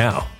now.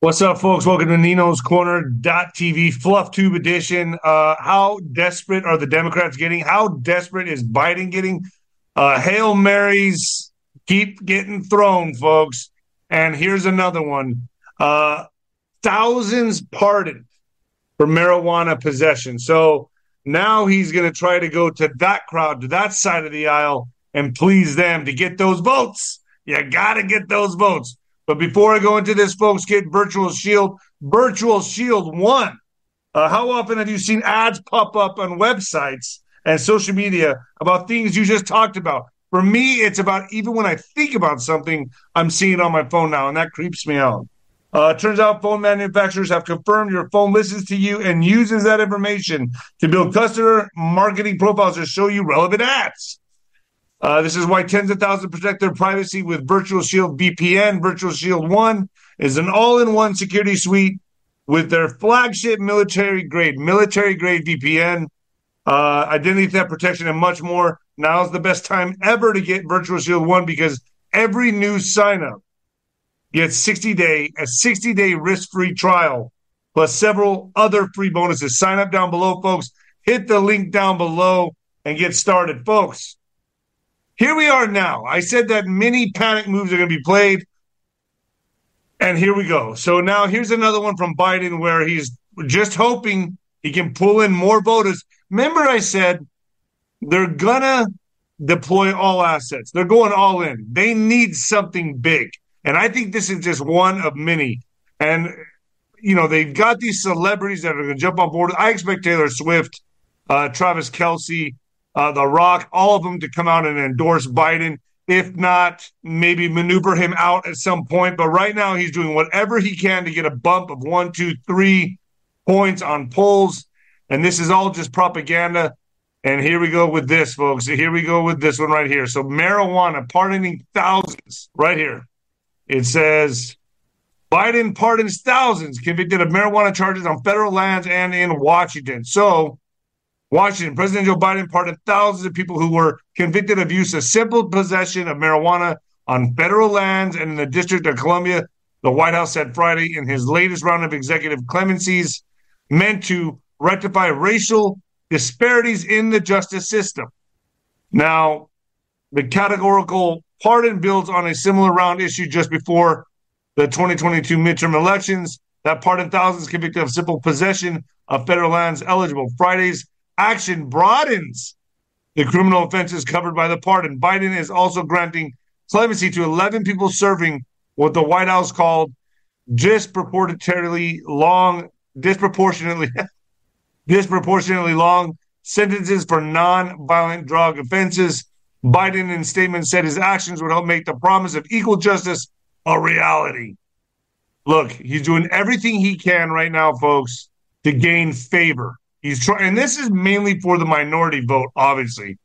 What's up, folks? Welcome to Nino's Corner TV Fluff Tube Edition. Uh, how desperate are the Democrats getting? How desperate is Biden getting? Uh, Hail Marys keep getting thrown, folks. And here's another one. Uh, thousands pardoned for marijuana possession. So now he's going to try to go to that crowd, to that side of the aisle, and please them to get those votes. You got to get those votes. But before I go into this, folks, get Virtual Shield. Virtual Shield 1. Uh, how often have you seen ads pop up on websites and social media about things you just talked about? For me, it's about even when I think about something, I'm seeing on my phone now, and that creeps me out. Uh, turns out phone manufacturers have confirmed your phone listens to you and uses that information to build customer marketing profiles to show you relevant ads. Uh, this is why tens of thousands protect their privacy with Virtual Shield VPN. Virtual Shield 1 is an all in one security suite with their flagship military grade, military grade VPN, uh, identity theft protection, and much more. Now is the best time ever to get Virtual Shield 1 because every new sign up gets 60 day a 60 day risk free trial plus several other free bonuses. Sign up down below, folks. Hit the link down below and get started, folks. Here we are now. I said that many panic moves are going to be played. And here we go. So now here's another one from Biden where he's just hoping he can pull in more voters. Remember, I said they're going to deploy all assets, they're going all in. They need something big. And I think this is just one of many. And, you know, they've got these celebrities that are going to jump on board. I expect Taylor Swift, uh, Travis Kelce, uh, The Rock, all of them to come out and endorse Biden. If not, maybe maneuver him out at some point. But right now, he's doing whatever he can to get a bump of one, two, three points on polls. And this is all just propaganda. And here we go with this, folks. Here we go with this one right here. So, marijuana pardoning thousands right here. It says Biden pardons thousands convicted of marijuana charges on federal lands and in Washington. So, Washington, President Joe Biden pardoned thousands of people who were convicted of use of simple possession of marijuana on federal lands and in the District of Columbia. The White House said Friday in his latest round of executive clemencies meant to rectify racial disparities in the justice system. Now, the categorical pardon builds on a similar round issued just before the 2022 midterm elections that pardoned thousands convicted of simple possession of federal lands eligible. Friday's action broadens the criminal offenses covered by the pardon. Biden is also granting clemency to 11 people serving what the White House called disproportionately long, disproportionately, disproportionately long sentences for non-violent drug offenses. Biden, in statement, said his actions would help make the promise of equal justice a reality. Look, he's doing everything he can right now, folks, to gain favor. He's trying, and this is mainly for the minority vote, obviously.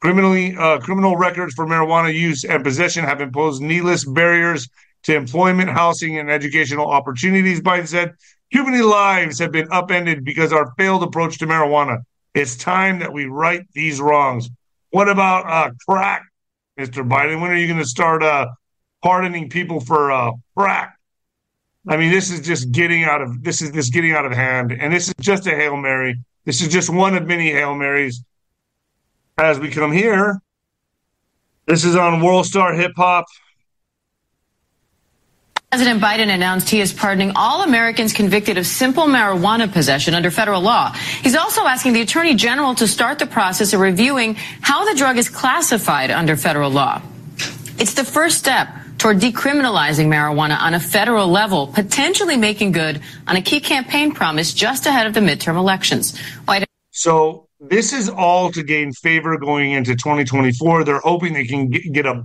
Criminally, uh, criminal records for marijuana use and possession have imposed needless barriers to employment, housing, and educational opportunities. Biden said, "Too many lives have been upended because our failed approach to marijuana. It's time that we right these wrongs." What about uh, crack, Mr. Biden? When are you going to start uh, pardoning people for uh, crack? I mean, this is just getting out of this is this getting out of hand, and this is just a hail mary. This is just one of many hail marys. As we come here, this is on World Star Hip Hop. President Biden announced he is pardoning all Americans convicted of simple marijuana possession under federal law. He's also asking the attorney general to start the process of reviewing how the drug is classified under federal law. It's the first step toward decriminalizing marijuana on a federal level, potentially making good on a key campaign promise just ahead of the midterm elections. White so this is all to gain favor going into 2024. They're hoping they can get a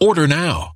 Order now.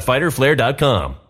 www.fighterflare.com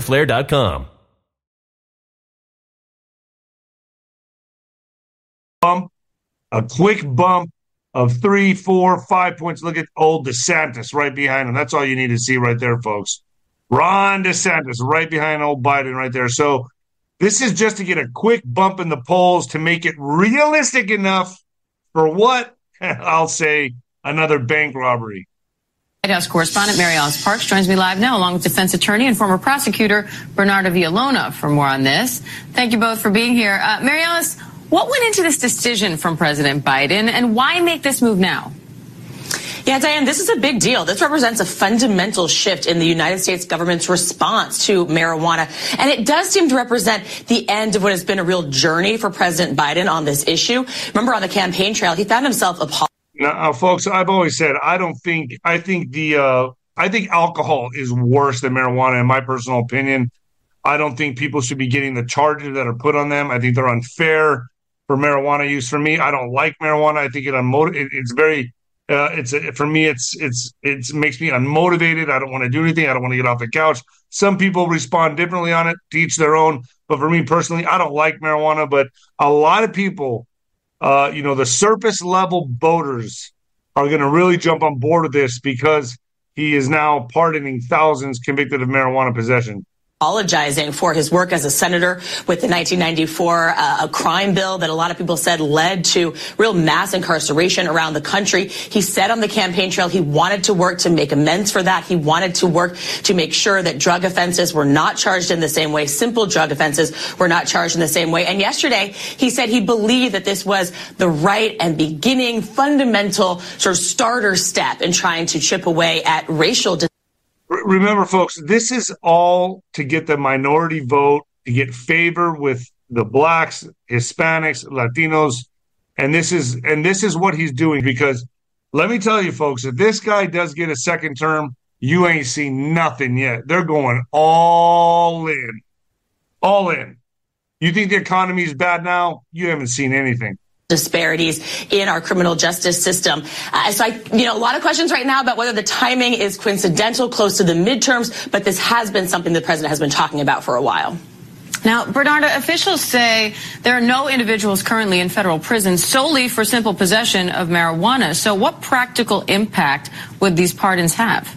fighterflare.com. Bump, a quick bump of three, four, five points. Look at old DeSantis right behind him. That's all you need to see right there, folks. Ron DeSantis right behind old Biden right there. So this is just to get a quick bump in the polls to make it realistic enough for what? I'll say another bank robbery. White House correspondent Mary Alice Parks joins me live now, along with defense attorney and former prosecutor Bernardo Villalona for more on this. Thank you both for being here. Uh, Mary Alice, what went into this decision from President Biden, and why make this move now? Yeah, Diane, this is a big deal. This represents a fundamental shift in the United States government's response to marijuana. And it does seem to represent the end of what has been a real journey for President Biden on this issue. Remember, on the campaign trail, he found himself a now, uh, folks, I've always said I don't think I think the uh, I think alcohol is worse than marijuana in my personal opinion. I don't think people should be getting the charges that are put on them. I think they're unfair for marijuana use. For me, I don't like marijuana. I think it, unmotiv- it it's very uh, it's a, for me it's it's it makes me unmotivated. I don't want to do anything. I don't want to get off the couch. Some people respond differently on it, teach their own. But for me personally, I don't like marijuana. But a lot of people uh, you know, the surface level voters are going to really jump on board with this because he is now pardoning thousands convicted of marijuana possession. Apologizing for his work as a senator with the 1994 uh, crime bill that a lot of people said led to real mass incarceration around the country. He said on the campaign trail he wanted to work to make amends for that. He wanted to work to make sure that drug offenses were not charged in the same way. Simple drug offenses were not charged in the same way. And yesterday he said he believed that this was the right and beginning fundamental sort of starter step in trying to chip away at racial remember, folks, this is all to get the minority vote, to get favor with the blacks, Hispanics, Latinos, and this is and this is what he's doing because let me tell you, folks, if this guy does get a second term, you ain't seen nothing yet. They're going all in, all in. You think the economy is bad now? You haven't seen anything disparities in our criminal justice system. Uh, so I, you know, a lot of questions right now about whether the timing is coincidental, close to the midterms, but this has been something the president has been talking about for a while. Now, Bernardo, officials say there are no individuals currently in federal prison solely for simple possession of marijuana. So what practical impact would these pardons have?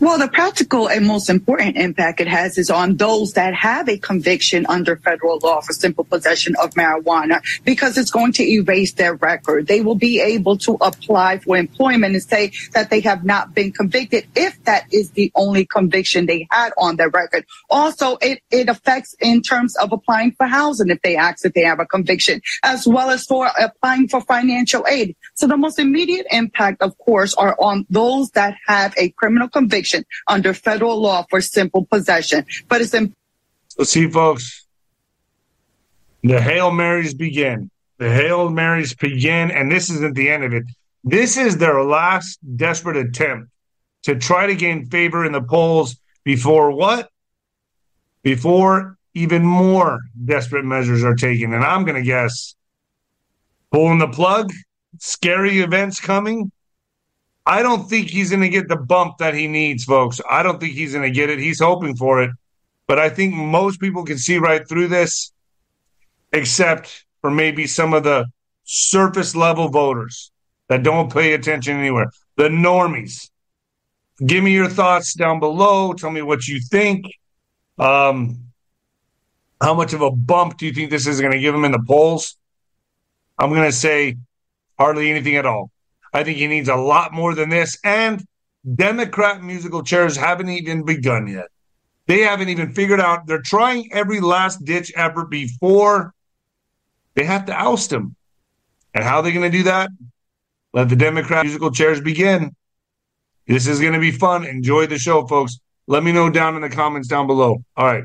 Well, the practical and most important impact it has is on those that have a conviction under federal law for simple possession of marijuana because it's going to erase their record. They will be able to apply for employment and say that they have not been convicted if that is the only conviction they had on their record. Also, it, it affects in terms of applying for housing if they ask if they have a conviction, as well as for applying for financial aid. So the most immediate impact, of course, are on those that have a criminal conviction conviction under federal law for simple possession. But it's. So, see, folks, the Hail Marys begin. The Hail Marys begin, and this isn't the end of it. This is their last desperate attempt to try to gain favor in the polls before what? Before even more desperate measures are taken. And I'm going to guess pulling the plug, scary events coming, I don't think he's going to get the bump that he needs, folks. I don't think he's going to get it. He's hoping for it. But I think most people can see right through this, except for maybe some of the surface level voters that don't pay attention anywhere. The normies. Give me your thoughts down below. Tell me what you think. Um, how much of a bump do you think this is going to give him in the polls? I'm going to say hardly anything at all. I think he needs a lot more than this. And Democrat musical chairs haven't even begun yet. They haven't even figured out. They're trying every last ditch effort before they have to oust him. And how are they going to do that? Let the Democrat musical chairs begin. This is going to be fun. Enjoy the show, folks. Let me know down in the comments down below. All right.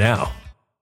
now.